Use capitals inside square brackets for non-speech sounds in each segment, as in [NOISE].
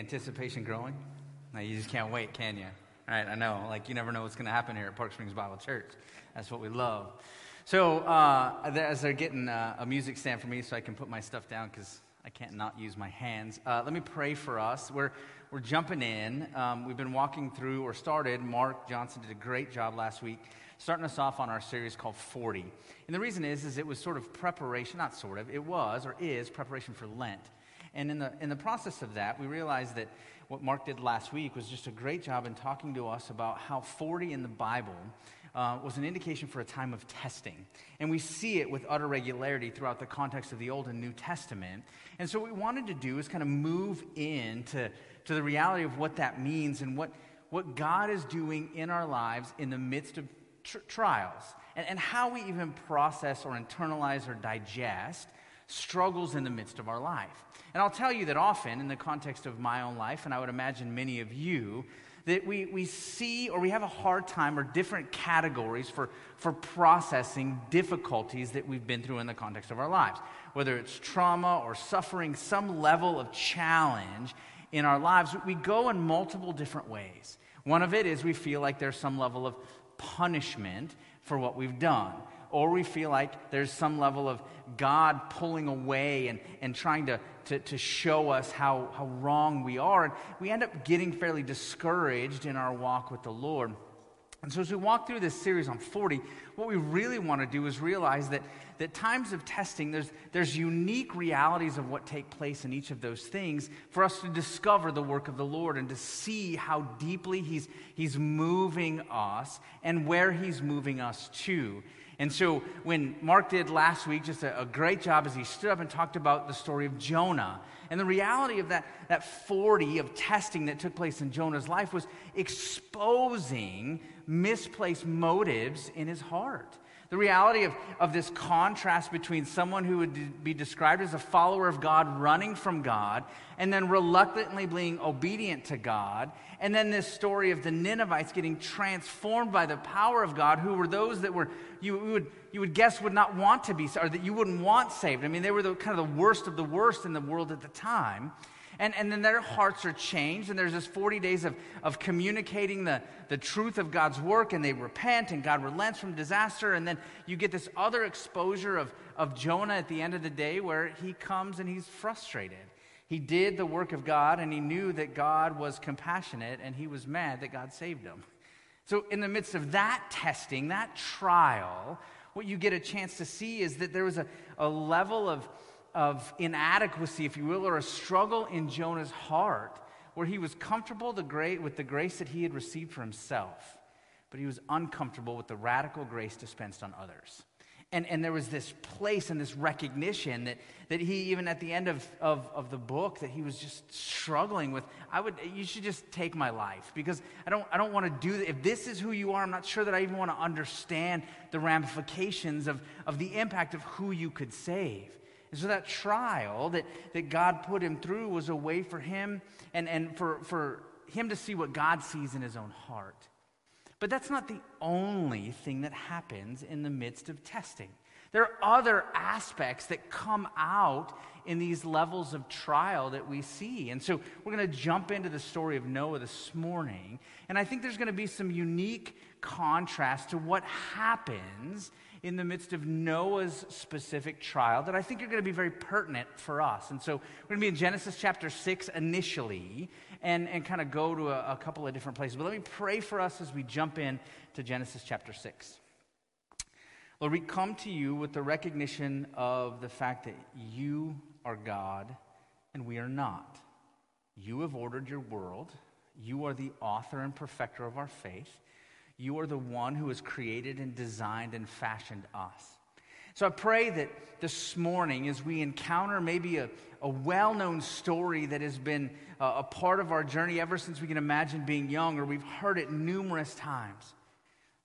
anticipation growing? Now you just can't wait, can you? All right, I know. Like, you never know what's going to happen here at Park Springs Bible Church. That's what we love. So, uh, as they're getting uh, a music stand for me so I can put my stuff down because I can't not use my hands, uh, let me pray for us. We're, we're jumping in. Um, we've been walking through, or started. Mark Johnson did a great job last week starting us off on our series called 40. And the reason is, is it was sort of preparation, not sort of, it was or is preparation for Lent. And in the, in the process of that, we realized that what Mark did last week was just a great job in talking to us about how 40 in the Bible uh, was an indication for a time of testing. And we see it with utter regularity throughout the context of the Old and New Testament. And so, what we wanted to do is kind of move into to the reality of what that means and what, what God is doing in our lives in the midst of tr- trials, and, and how we even process or internalize or digest struggles in the midst of our life. And I'll tell you that often, in the context of my own life, and I would imagine many of you, that we, we see or we have a hard time or different categories for, for processing difficulties that we've been through in the context of our lives. Whether it's trauma or suffering, some level of challenge in our lives, we go in multiple different ways. One of it is we feel like there's some level of punishment for what we've done or we feel like there's some level of God pulling away and, and trying to, to, to show us how, how wrong we are. And we end up getting fairly discouraged in our walk with the Lord. And so, as we walk through this series on 40, what we really want to do is realize that, that times of testing, there's, there's unique realities of what take place in each of those things for us to discover the work of the Lord and to see how deeply He's, he's moving us and where He's moving us to. And so when Mark did last week just a, a, great job as he stood up and talked about the story of Jonah. And the reality of that, that 40 of testing that took place in Jonah's life was exposing misplaced motives in his heart. The reality of, of this contrast between someone who would be described as a follower of God running from God and then reluctantly being obedient to God. And then this story of the Ninevites getting transformed by the power of God, who were those that were, you would, you would guess, would not want to be, or that you wouldn't want saved. I mean, they were the, kind of the worst of the worst in the world at the time. And, and then their hearts are changed, and there's this 40 days of, of communicating the, the truth of God's work, and they repent, and God relents from disaster. And then you get this other exposure of, of Jonah at the end of the day where he comes and he's frustrated. He did the work of God, and he knew that God was compassionate, and he was mad that God saved him. So, in the midst of that testing, that trial, what you get a chance to see is that there was a, a level of of inadequacy, if you will, or a struggle in Jonah's heart where he was comfortable the great, with the grace that he had received for himself, but he was uncomfortable with the radical grace dispensed on others. And, and there was this place and this recognition that, that he, even at the end of, of, of the book, that he was just struggling with. I would, you should just take my life because I don't, I don't want to do that. If this is who you are, I'm not sure that I even want to understand the ramifications of, of the impact of who you could save. And so that trial that, that God put him through was a way for him and, and for, for him to see what God sees in his own heart. But that's not the only thing that happens in the midst of testing. There are other aspects that come out in these levels of trial that we see. And so we're going to jump into the story of Noah this morning. And I think there's going to be some unique contrast to what happens in the midst of Noah's specific trial that I think are going to be very pertinent for us. And so we're going to be in Genesis chapter 6 initially and, and kind of go to a, a couple of different places. But let me pray for us as we jump in to Genesis chapter 6. Lord, we come to you with the recognition of the fact that you are God and we are not. You have ordered your world. You are the author and perfecter of our faith. You are the one who has created and designed and fashioned us. So I pray that this morning, as we encounter maybe a, a well known story that has been a, a part of our journey ever since we can imagine being young, or we've heard it numerous times,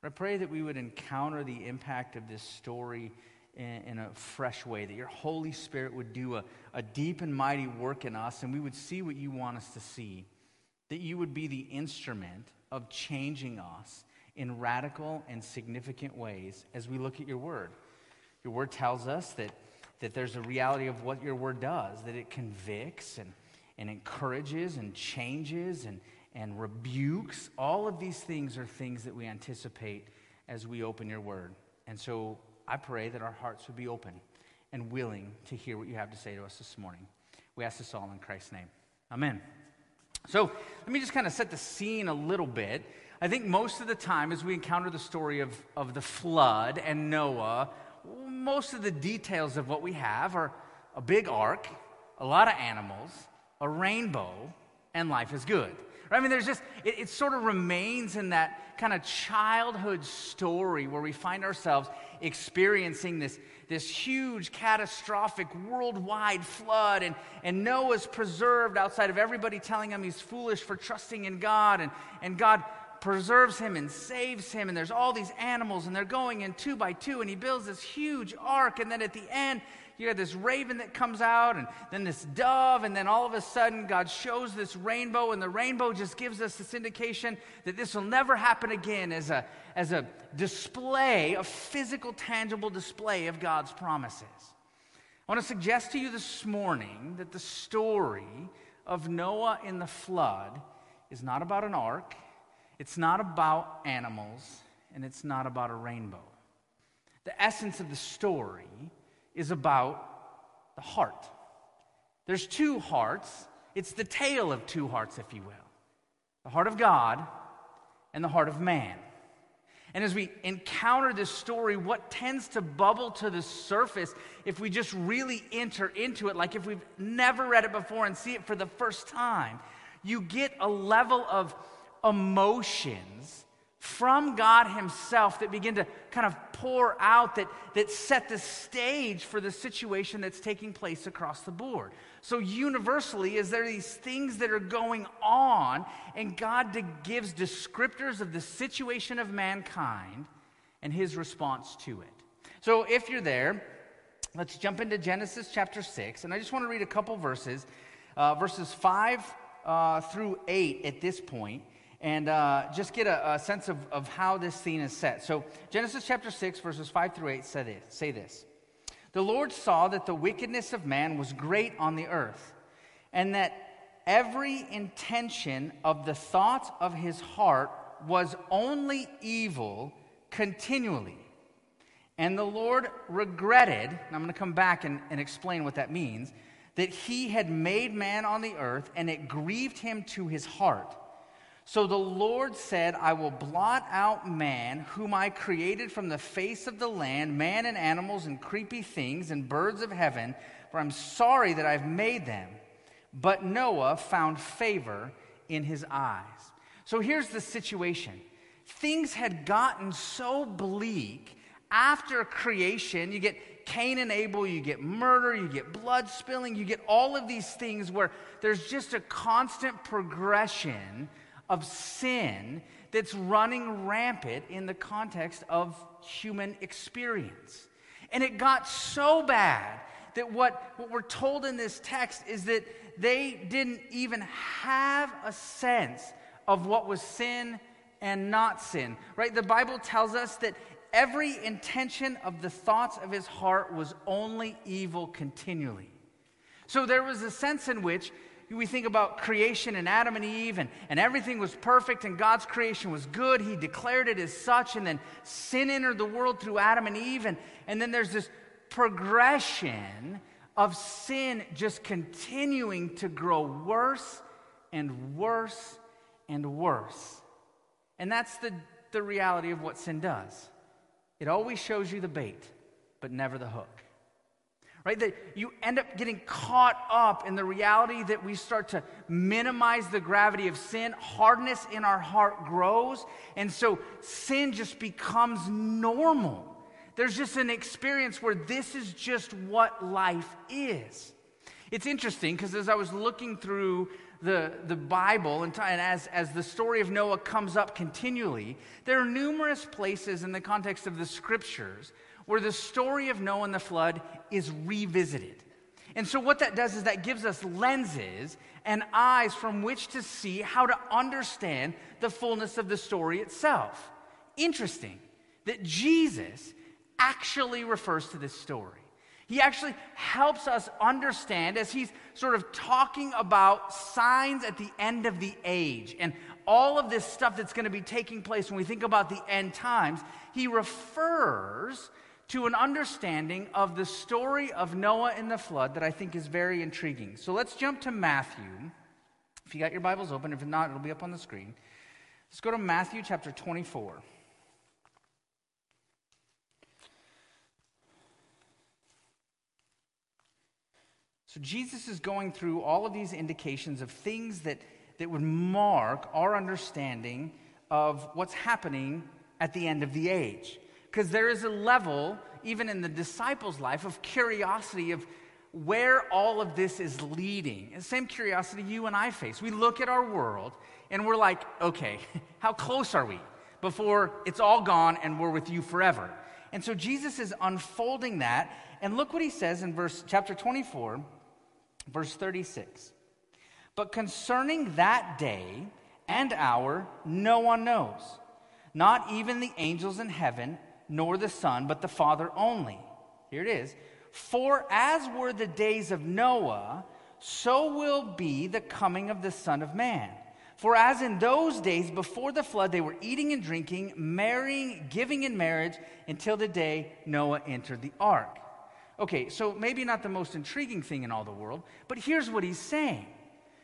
I pray that we would encounter the impact of this story in, in, a fresh way, that your Holy Spirit would do a, a deep and mighty work in us, and we would see what you want us to see, that you would be the instrument of changing us in radical and significant ways as we look at your word. Your word tells us that, that there's a reality of what your word does, that it convicts and, and encourages and changes and, and rebukes. All of these things are things that we anticipate as we open your word. And so I pray that our hearts would be open and willing to hear what you have to say to us this morning. We ask this all in Christ's name. Amen. So let me just kind of set the scene a little bit. I think most of the time, as we encounter the story of, of the flood and Noah, most of the details of what we have are a big ark, a lot of animals, a rainbow, and life is good. I mean, there's just, it, it sort of remains in that kind of childhood story where we find ourselves experiencing this, this huge catastrophic worldwide flood, and, and Noah's preserved outside of everybody telling him he's foolish for trusting in God, and, and God preserves him and saves him, and there's all these animals, and they're going in two by two, and he builds this huge ark, and then at the end, you have this raven that comes out, and then this dove, and then all of a sudden, God shows this rainbow, and the rainbow just gives us this indication that this will never happen again as a, as a display, a physical, tangible display of God's promises. I want to suggest to you this morning that the story of Noah in the flood is not about an ark, it's not about animals, and it's not about a rainbow. The essence of the story is about the heart. There's two hearts. It's the tale of two hearts, if you will the heart of God and the heart of man. And as we encounter this story, what tends to bubble to the surface if we just really enter into it, like if we've never read it before and see it for the first time, you get a level of emotions from God Himself that begin to kind of pour out, that, that set the stage for the situation that's taking place across the board. So, universally, is there these things that are going on, and God gives descriptors of the situation of mankind and His response to it. So, if you're there, let's jump into Genesis chapter 6, and I just want to read a couple verses, uh, verses 5 uh, through 8 at this point and uh, just get a, a sense of, of how this scene is set. So, Genesis chapter 6, verses 5 through 8 say this, say this The Lord saw that the wickedness of man was great on the earth, and that every intention of the thoughts of his heart was only evil continually. And the Lord regretted, and I'm going to come back and, and explain what that means, that he had made man on the earth, and it grieved him to his heart. So the Lord said, I will blot out man, whom I created from the face of the land, man and animals and creepy things and birds of heaven, for I'm sorry that I've made them. But Noah found favor in his eyes. So here's the situation things had gotten so bleak after creation. You get Cain and Abel, you get murder, you get blood spilling, you get all of these things where there's just a constant progression of sin that's running rampant in the context of human experience. And it got so bad that what, what we're told in this text is that they didn't even have a sense of what was sin and not sin, right? The Bible tells us that every intention of the thoughts of his heart was only evil continually. So there was a sense in which we think about creation and Adam and Eve, and, and everything was perfect, and God's creation was good. He declared it as such, and then sin entered the world through Adam and Eve, and, and then there's this progression of sin just continuing to grow worse and worse and worse. And that's the, the reality of what sin does it always shows you the bait, but never the hook right? That you end up getting caught up in the reality that we start to minimize the gravity of sin. Hardness in our heart grows. And so sin just becomes normal. There's just an experience where this is just what life is. It's interesting because as I was looking through the, the Bible and, t- and as, as the story of Noah comes up continually, there are numerous places in the context of the scriptures where the story of Noah and the flood is revisited. And so, what that does is that gives us lenses and eyes from which to see how to understand the fullness of the story itself. Interesting that Jesus actually refers to this story. He actually helps us understand as he's sort of talking about signs at the end of the age and all of this stuff that's going to be taking place when we think about the end times. He refers to an understanding of the story of Noah and the flood that I think is very intriguing. So let's jump to Matthew. If you got your Bibles open, if not, it'll be up on the screen. Let's go to Matthew chapter 24. So Jesus is going through all of these indications of things that, that would mark our understanding of what's happening at the end of the age. Because there is a level, even in the disciples' life, of curiosity of where all of this is leading. The same curiosity you and I face. We look at our world and we're like, okay, [LAUGHS] how close are we before it's all gone and we're with you forever? And so Jesus is unfolding that. And look what he says in verse chapter 24, Verse 36 But concerning that day and hour, no one knows, not even the angels in heaven, nor the Son, but the Father only. Here it is. For as were the days of Noah, so will be the coming of the Son of Man. For as in those days before the flood, they were eating and drinking, marrying, giving in marriage, until the day Noah entered the ark. Okay, so maybe not the most intriguing thing in all the world, but here's what he's saying.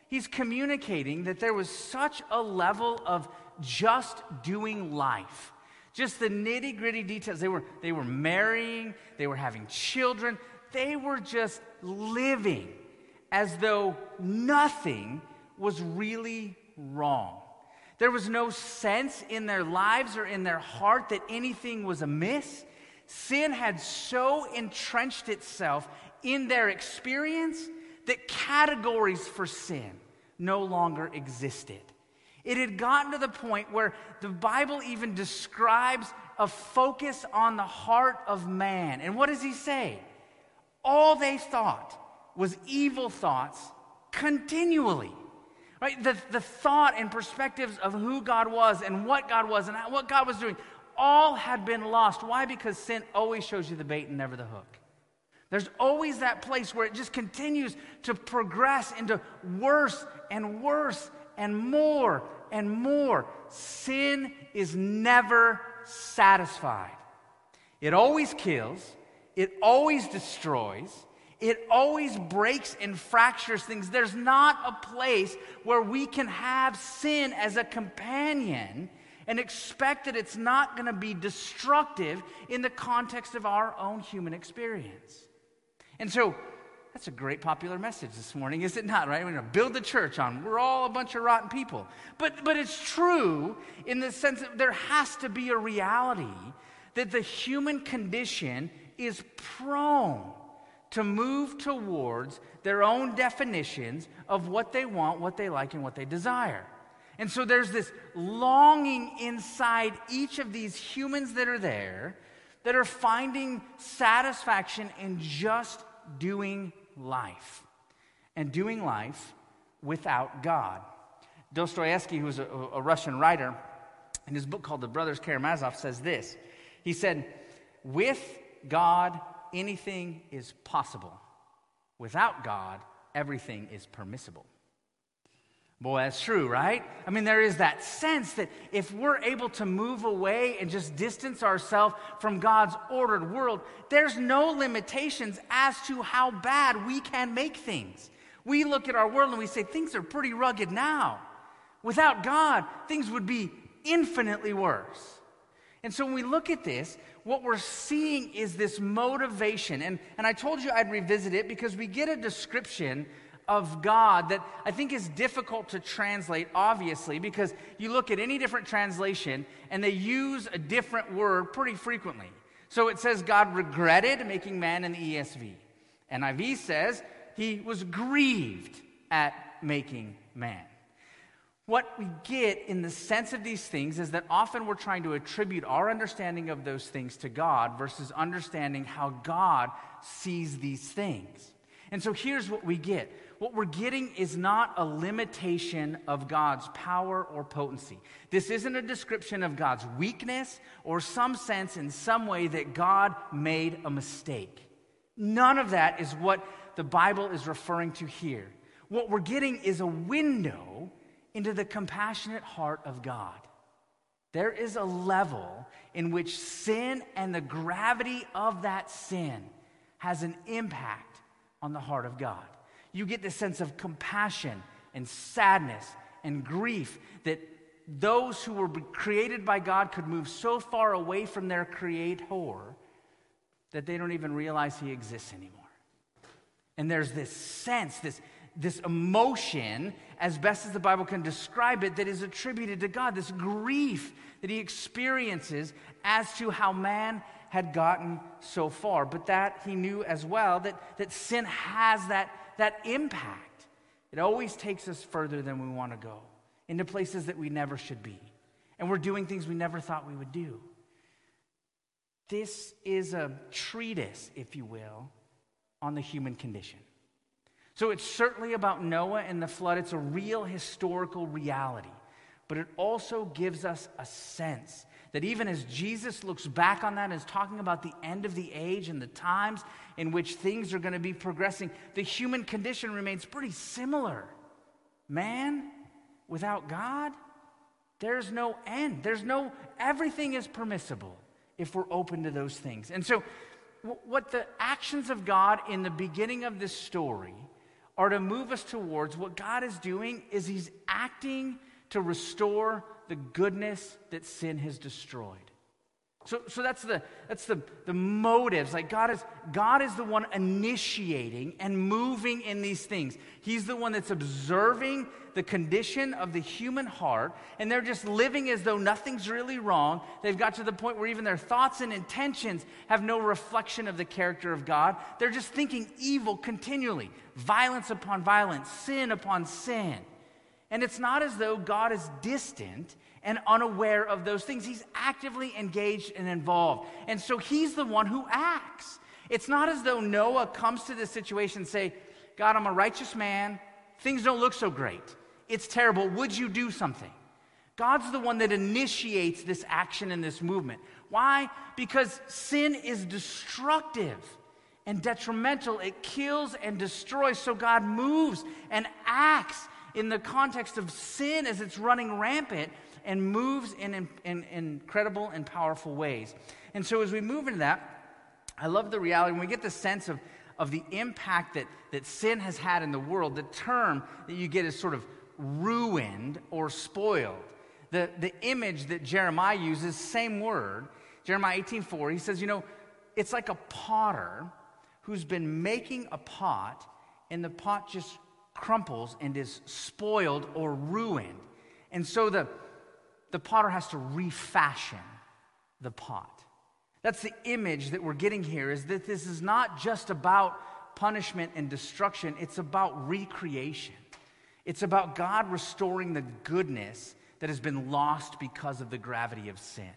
He's communicating that there was such a level of just doing life. Just the nitty gritty details. They were, they were marrying, they were having children, they were just living as though nothing was really wrong. There was no sense in their lives or in their heart that anything was amiss. Sin had so entrenched itself in their experience that categories for sin no longer existed. It had gotten to the point where the Bible even describes a focus on the heart of man. And what does he say? All they thought was evil thoughts continually. Right? The, the thought and perspectives of who God was and what God was and what God was doing all had been lost. Why? Because sin always shows you the bait and never the hook. There's always that place where it just continues to progress into worse and worse and more and more. Sin is never satisfied. It always kills, it always destroys, it always breaks and fractures things. There's not a place where we can have sin as a companion and expect that it's not going to be destructive in the context of our own human experience. And so, that's a great popular message this morning, is it not, right? We're going to build the church on we're all a bunch of rotten people. But, but it's true in the sense that there has to be a reality that the human condition is prone to move towards their own definitions of what they want, what they like, and what they desire. And so there's this longing inside each of these humans that are there that are finding satisfaction in just doing life and doing life without God. Dostoevsky, who was a, a Russian writer, in his book called The Brothers Karamazov, says this. He said, With God, anything is possible. Without God, everything is permissible. Boy, that's true, right? I mean, there is that sense that if we're able to move away and just distance ourselves from God's ordered world, there's no limitations as to how bad we can make things. We look at our world and we say, things are pretty rugged now. Without God, things would be infinitely worse. And so when we look at this, what we're seeing is this motivation. And, and I told you I'd revisit it because we get a description of God that I think is difficult to translate, obviously, because you look at any different translation and they use a different word pretty frequently. So it says God regretted making man in the ESV. NIV says he was grieved at making man. What we get in the sense of these things is that often we're trying to attribute our understanding of those things to God versus understanding how God sees these things. And so here's what we get what we're getting is not a limitation of God's power or potency. This isn't a description of God's weakness or some sense in some way that God made a mistake. None of that is what the Bible is referring to here. What we're getting is a window into the compassionate heart of God. There is a level in which sin and the gravity of that sin has an impact on the heart of God. You get this sense of compassion and sadness and grief that those who were created by God could move so far away from their creator that they don't even realize he exists anymore. And there's this sense, this, this emotion, as best as the Bible can describe it, that is attributed to God, this grief that he experiences as to how man had gotten so far. But that he knew as well that, that sin has that, that impact. It always takes us further than we want to go, into places that we never should be. And we're doing things we never thought we would do. This is a treatise, if you will, on the human condition. So it's certainly about Noah and the flood. It's a real historical reality. But it also gives us a sense that even as Jesus looks back on that and is talking about the end of the age and the times in which things are going to be progressing, the human condition remains pretty similar. Man without God, there's no end. There's no, everything is permissible if we're open to those things. And so, what the actions of God in the beginning of this story are to move us towards what God is doing is He's acting to restore the goodness that sin has destroyed. So, so that's, the, that's the, the motives. Like God is, God is the one initiating and moving in these things. He's the one that's observing the condition of the human heart, and they're just living as though nothing's really wrong. They've got to the point where even their thoughts and intentions have no reflection of the character of God. They're just thinking evil continually violence upon violence, sin upon sin. And it's not as though God is distant and unaware of those things. He's actively engaged and involved. And so he's the one who acts. It's not as though Noah comes to this situation and say, God, I'm a righteous man. Things don't look so great. It's terrible. Would you do something? God's the one that initiates this action and this movement. Why? Because sin is destructive and detrimental. It kills and destroys. So God moves and acts in the context of sin as it's running rampant and moves in, in, in, incredible and powerful ways. And so as we move into that, I love the reality when we get the sense of, of the impact that, that sin has had in the world, the term that you get is sort of ruined or spoiled. The, the image that Jeremiah uses, same word, Jeremiah 18:4, he says, you know, it's like a potter who's been making a pot, and the pot just crumples and is spoiled or ruined. And so the, the potter has to refashion the pot. That's the image that we're getting here is that this is not just about punishment and destruction, it's about recreation. It's about God restoring the goodness that has been lost because of the gravity of sin.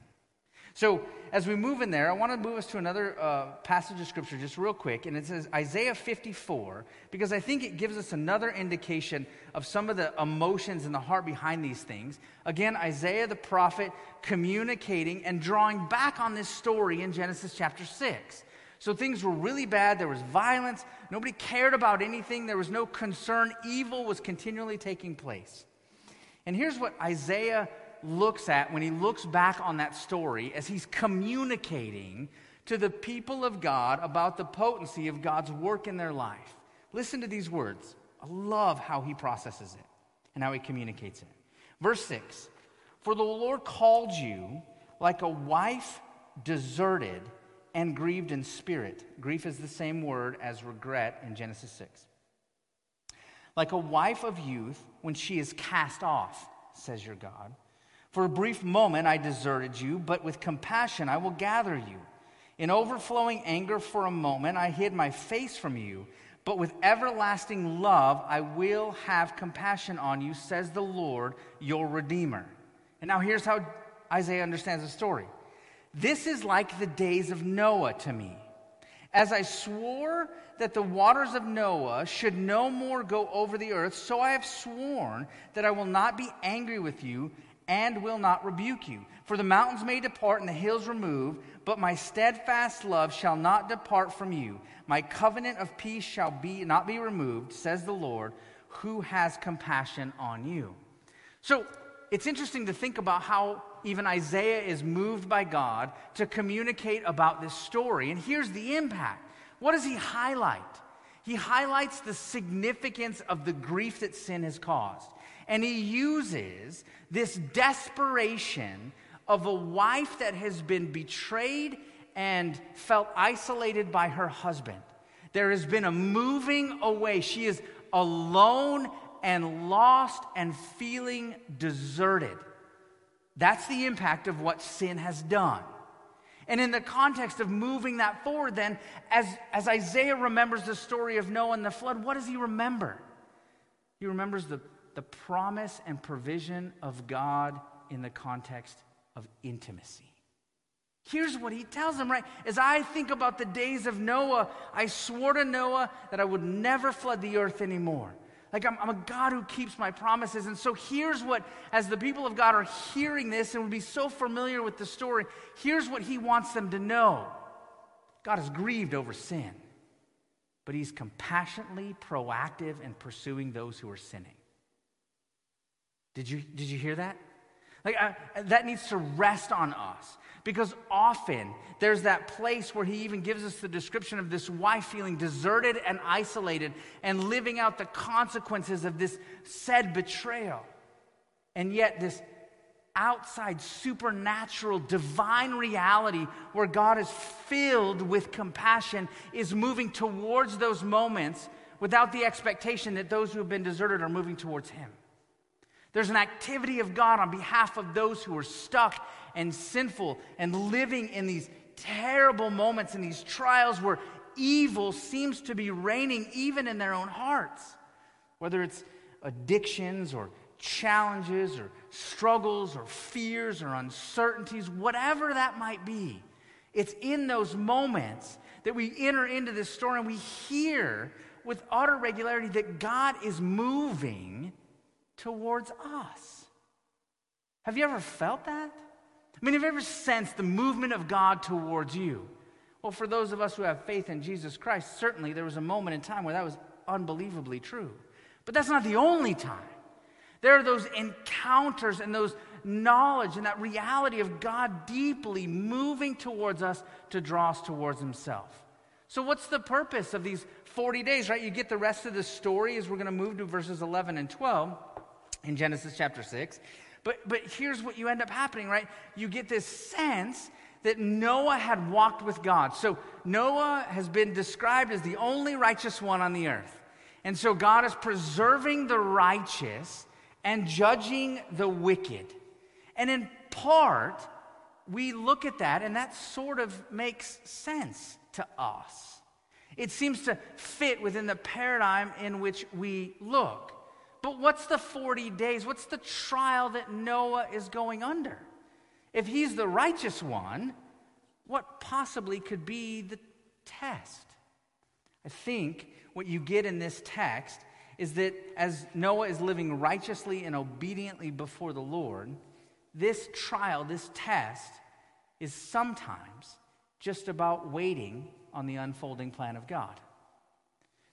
So, as we move in there, I want to move us to another uh, passage of scripture just real quick. And it says Isaiah 54, because I think it gives us another indication of some of the emotions and the heart behind these things. Again, Isaiah the prophet communicating and drawing back on this story in Genesis chapter 6. So things were really bad. There was violence. Nobody cared about anything. There was no concern. Evil was continually taking place. And here's what Isaiah looks at when he looks back on that story as he's communicating to the people of God about the potency of God's work in their life. Listen to these words. I love how he processes it and how he communicates it. Verse 6 For the Lord called you like a wife deserted and grieved in spirit. Grief is the same word as regret in Genesis 6. Like a wife of youth when she is cast off, says your God. For a brief moment I deserted you, but with compassion I will gather you. In overflowing anger for a moment I hid my face from you, but with everlasting love I will have compassion on you, says the Lord, your Redeemer. And now here's how Isaiah understands the story. This is like the days of Noah to me. As I swore that the waters of Noah should no more go over the earth, so I have sworn that I will not be angry with you and will not rebuke you. For the mountains may depart and the hills remove, but my steadfast love shall not depart from you. My covenant of peace shall be not be removed, says the Lord, who has compassion on you. So it's interesting to think about how even Isaiah is moved by God to communicate about this story. And here's the impact. What does he highlight? He highlights the significance of the grief that sin has caused. And he uses this desperation of a wife that has been betrayed and felt isolated by her husband. There has been a moving away. She is alone and lost and feeling deserted. That's the impact of what sin has done. And in the context of moving that forward, then, as, as Isaiah remembers the story of Noah and the flood, what does he remember? He remembers the the promise and provision of God in the context of intimacy. Here's what he tells them, right? As I think about the days of Noah, I swore to Noah that I would never flood the earth anymore. Like, I'm, I'm, a God who keeps my promises. And so, here's what, as the people of God are hearing this and would be so familiar with the story, here's what he wants them to know God is grieved over sin, but he's compassionately proactive in pursuing those who are sinning. Did you, did you hear that? Like, uh, that needs to rest on us because often there's that place where he even gives us the description of this wife feeling deserted and isolated and living out the consequences of this said betrayal. And yet, this outside supernatural divine reality where God is filled with compassion is moving towards those moments without the expectation that those who have been deserted are moving towards him. There's an activity of God on behalf of those who are stuck and sinful and living in these terrible moments and these trials where evil seems to be reigning even in their own hearts. Whether it's addictions or challenges or struggles or fears or uncertainties, whatever that might be, it's in those moments that we enter into this story and we hear with utter regularity that God is moving towards us. Have you ever felt that? I mean, have you ever sensed the movement of God towards you? Well, for those of us who have faith in Jesus Christ, certainly there was a moment in time where that was unbelievably true. But that's not the only time. There are those encounters and those knowledge and that reality of God deeply moving towards us to draw us towards Himself. So, what's the purpose of these 40 days, right? You get the rest of the story as we're going to move to verses 11 and 12 in Genesis chapter 6. But, but here's what you end up happening, right? You get this sense that Noah had walked with God. So Noah has been described as the only righteous one on the earth. And so God is preserving the righteous and judging the wicked. And in part, we look at that and that sort of makes sense to us. It seems to fit within the paradigm in which we look. But what's the 40 days? What's the trial that Noah is going under? If he's the righteous one, what possibly could be the test? I think what you get in this text is that as Noah is living righteously and obediently before the Lord, this trial, this test, is sometimes just about waiting on the unfolding plan of God.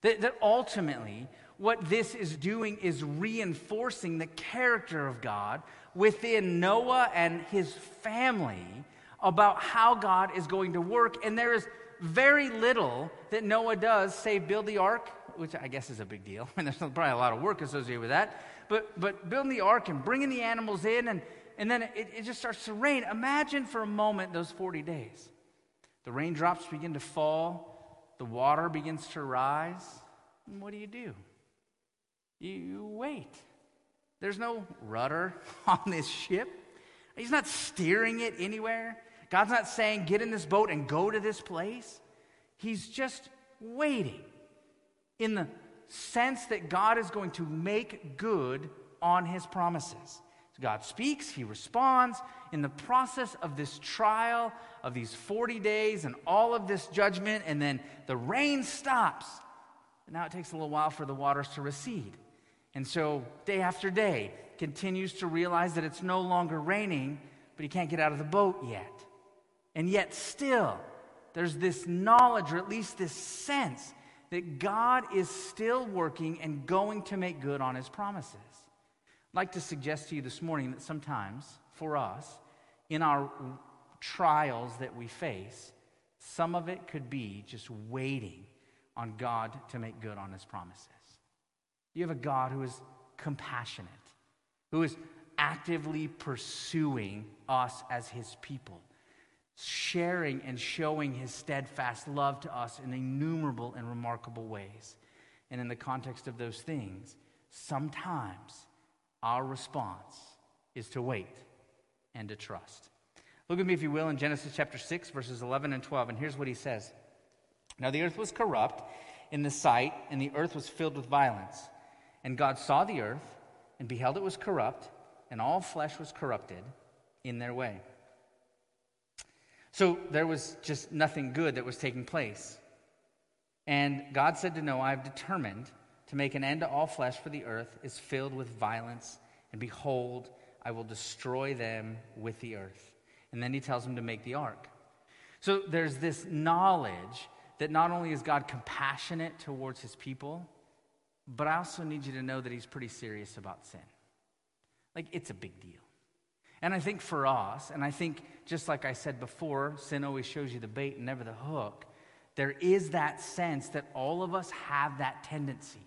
That, that ultimately, what this is doing is reinforcing the character of God within Noah and his family about how God is going to work. And there is very little that Noah does, save build the ark, which I guess is a big deal. [LAUGHS] And there's probably a lot of work associated with that. But, but building the ark and bringing the animals in, and, and then it, it just starts to rain. Imagine for a moment those 40 days. The raindrops begin to fall, the water begins to rise. And what do you do? You wait. There's no rudder [LAUGHS] on this ship. He's not steering it anywhere. God's not saying, get in this boat and go to this place. He's just waiting in the sense that God is going to make good on his promises. So God speaks, he responds. In the process of this trial, of these 40 days, and all of this judgment, and then the rain stops. And now it takes a little while for the waters to recede. And so, day after day, continues to realize that it's no longer raining, but he can't get out of the boat yet. And yet, still, there's this knowledge, or at least this sense, that God is still working and going to make good on his promises. I'd like to suggest to you this morning that sometimes, for us, in our trials that we face, some of it could be just waiting on God to make good on his promises. You have a God who is compassionate, who is actively pursuing us as his people, sharing and showing his steadfast love to us in innumerable and remarkable ways. And in the context of those things, sometimes our response is to wait and to trust. Look at me, if you will, in Genesis chapter 6, verses 11 and 12. And here's what he says Now the earth was corrupt in the sight, and the earth was filled with violence. And God saw the earth and beheld it was corrupt, and all flesh was corrupted in their way. So there was just nothing good that was taking place. And God said to Noah, I have determined to make an end to all flesh, for the earth is filled with violence, and behold, I will destroy them with the earth. And then he tells him to make the ark. So there's this knowledge that not only is God compassionate towards his people, but I also need you to know that he's pretty serious about sin. Like, it's a big deal. And I think for us, and I think just like I said before, sin always shows you the bait and never the hook. There is that sense that all of us have that tendency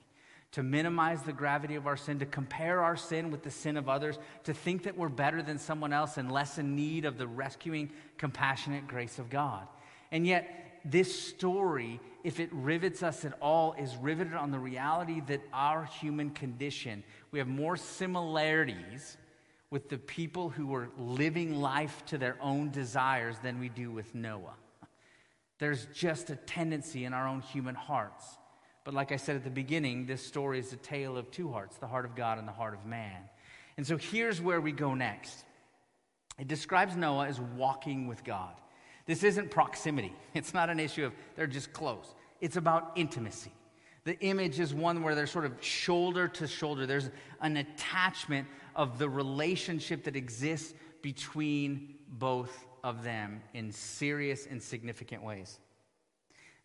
to minimize the gravity of our sin, to compare our sin with the sin of others, to think that we're better than someone else and less in need of the rescuing, compassionate grace of God. And yet, this story, if it rivets us at all, is riveted on the reality that our human condition, we have more similarities with the people who were living life to their own desires than we do with Noah. There's just a tendency in our own human hearts but like I said at the beginning, this story is a tale of two hearts the heart of God and the heart of man. And so here's where we go next it describes Noah as walking with God. This isn't proximity, [LAUGHS] it's not an issue of they're just close, it's about intimacy. The image is one where they're sort of shoulder to shoulder. There's an attachment of the relationship that exists between both of them in serious and significant ways.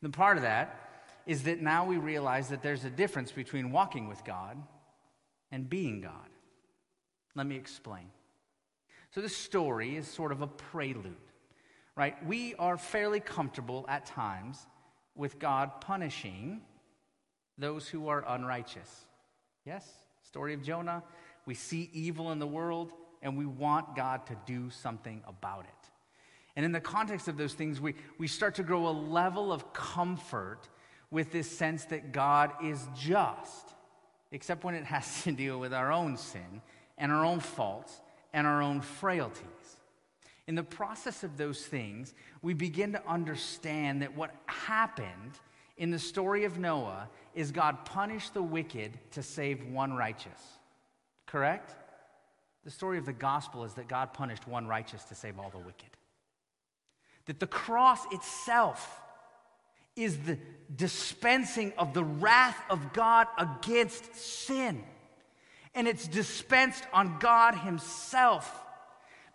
The part of that is that now we realize that there's a difference between walking with God and being God. Let me explain. So, this story is sort of a prelude, right? We are fairly comfortable at times with God punishing those who are unrighteous. Yes? Story of Jonah. We see evil in the world and we want God to do something about it. And in the context of those things, we, we start to grow a level of comfort with this sense that God is just, except when it has [LAUGHS] to deal with our own sin and our own faults and our own frailties. In the process of those things, we begin to understand that what happened in the story of Noah is God punished the wicked to save one righteous. Correct? The story of the gospel is that God punished one righteous to save all the wicked. That the cross itself is the dispensing of the wrath of God against sin. And it's dispensed on God Himself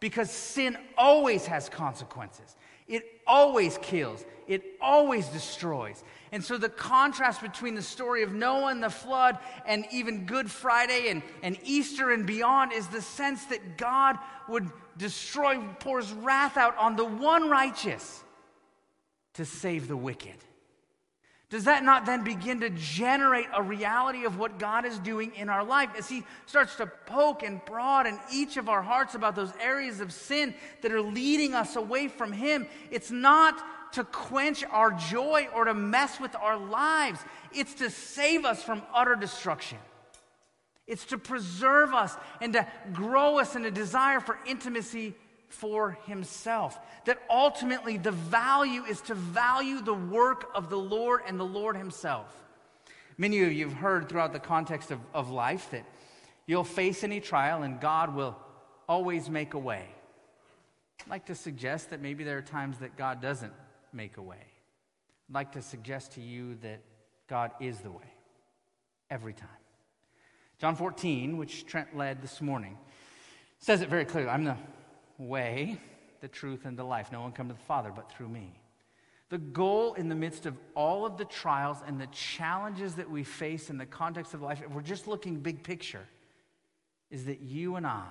because sin always has consequences. It always kills, it always destroys. And so, the contrast between the story of Noah and the flood, and even Good Friday and, and Easter and beyond, is the sense that God would destroy, pours wrath out on the one righteous to save the wicked. Does that not then begin to generate a reality of what God is doing in our life as He starts to poke and prod in each of our hearts about those areas of sin that are leading us away from Him? It's not to quench our joy or to mess with our lives, it's to save us from utter destruction. It's to preserve us and to grow us in a desire for intimacy for himself. That ultimately the value is to value the work of the Lord and the Lord himself. Many of you have heard throughout the context of, of life that you'll face any trial and God will always make a way. I'd like to suggest that maybe there are times that God doesn't make a way. I'd like to suggest to you that God is the way every time. John 14, which Trent led this morning, says it very clearly I'm the way, the truth, and the life. No one comes to the Father but through me. The goal in the midst of all of the trials and the challenges that we face in the context of life, if we're just looking big picture, is that you and I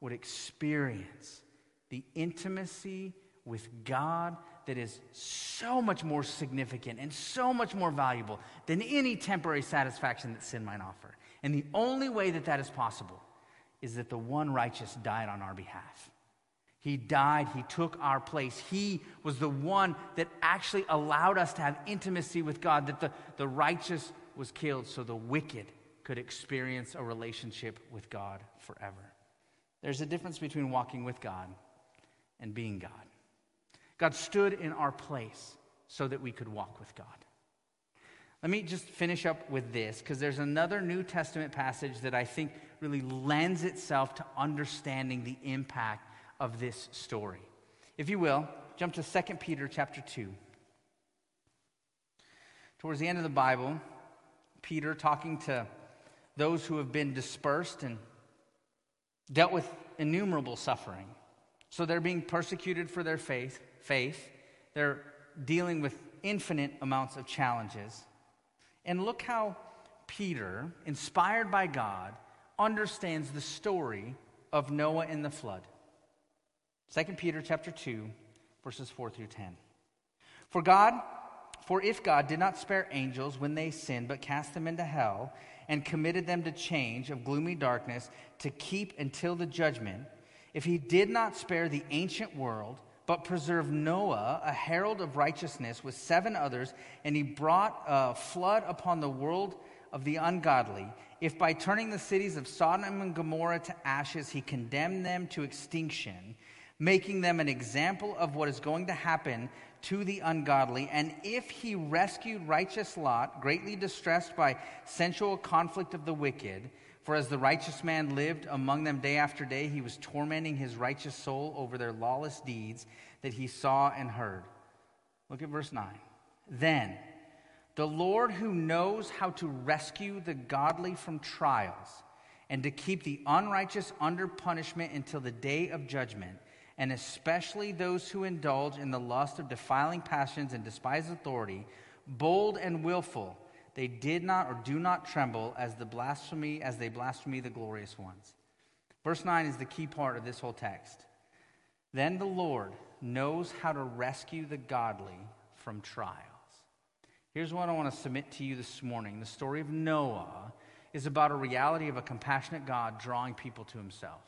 would experience the intimacy with God that is so much more significant and so much more valuable than any temporary satisfaction that sin might offer. And the only way that that is possible is that the one righteous died on our behalf. He died, He took our place. He was the one that actually allowed us to have intimacy with God, that the, the righteous was killed so the wicked could experience a relationship with God forever. There's a difference between walking with God and being God. God stood in our place so that we could walk with God. Let me just finish up with this because there's another New Testament passage that I think really lends itself to understanding the impact of this story. If you will, jump to 2 Peter chapter 2. Towards the end of the Bible, Peter talking to those who have been dispersed and dealt with innumerable suffering. So they're being persecuted for their faith, faith. They're dealing with infinite amounts of challenges. And look how Peter, inspired by God, understands the story of Noah and the flood. 2 Peter chapter 2, verses 4 through 10. For God, for if God did not spare angels when they sinned, but cast them into hell and committed them to change of gloomy darkness to keep until the judgment, if he did not spare the ancient world, but preserved Noah, a herald of righteousness, with seven others, and he brought a flood upon the world of the ungodly, if by turning the cities of Sodom and Gomorrah to ashes, he condemned them to extinction, making them an example of what is going to happen to the ungodly, and if he rescued righteous Lot, greatly distressed by sensual conflict of the wicked, for as the righteous man lived among them day after day, he was tormenting his righteous soul over their lawless deeds that he saw and heard. Look at verse 9. Then the Lord who knows how to rescue the godly from trials and to keep the unrighteous under punishment until the day of judgment and especially those who indulge in the lust of defiling passions and despise authority, bold and willful, they did not or do not tremble as the blasphemy as they blaspheme the glorious ones. Verse 9 is the key part of this whole text. Then the Lord knows how to rescue the godly from trials. Here's what I want to submit to you this morning. The story of Noah is about a reality of a compassionate God drawing people to himself.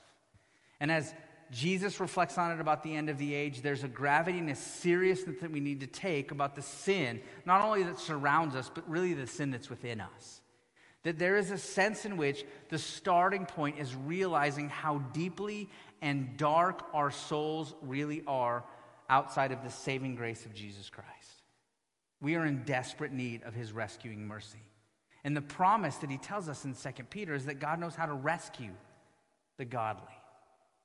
And as Jesus reflects on it about the end of the age. There's a gravity and a seriousness that we need to take about the sin, not only that surrounds us, but really the sin that's within us. That there is a sense in which the starting point is realizing how deeply and dark our souls really are outside of the saving grace of Jesus Christ. We are in desperate need of his rescuing mercy. And the promise that he tells us in 2 Peter is that God knows how to rescue the godly.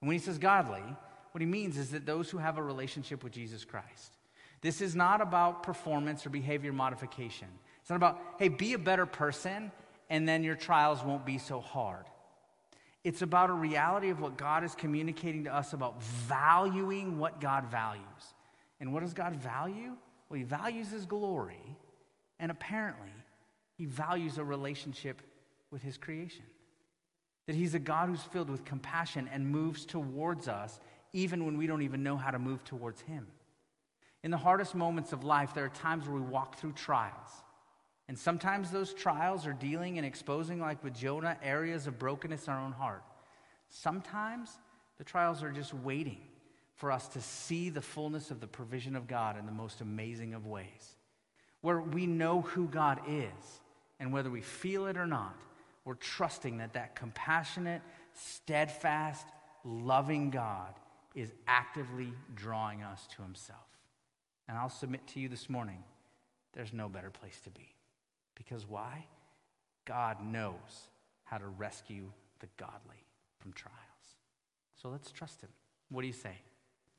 And when he says godly, what he means is that those who have a relationship with Jesus Christ. This is not about performance or behavior modification. It's not about, hey, be a better person and then your trials won't be so hard. It's about a reality of what God is communicating to us about valuing what God values. And what does God value? Well, He values His glory, and apparently, He values a relationship with His creation. That He's a God who's filled with compassion and moves towards us even when we don't even know how to move towards Him. In the hardest moments of life, there are times where we walk through trials. And sometimes those trials are dealing and exposing, like with Jonah, areas of brokenness in our own heart. Sometimes the trials are just waiting for us to see the fullness of the provision of God in the most amazing of ways. Where we know who God is, and whether we feel it or not, we're trusting that that compassionate, steadfast, loving God is actively drawing us to himself. And I'll submit to you this morning there's no better place to be. Because why? God knows how to rescue the godly from trials. So let's trust him. What do you say?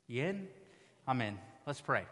Yin? Amen. Let's pray.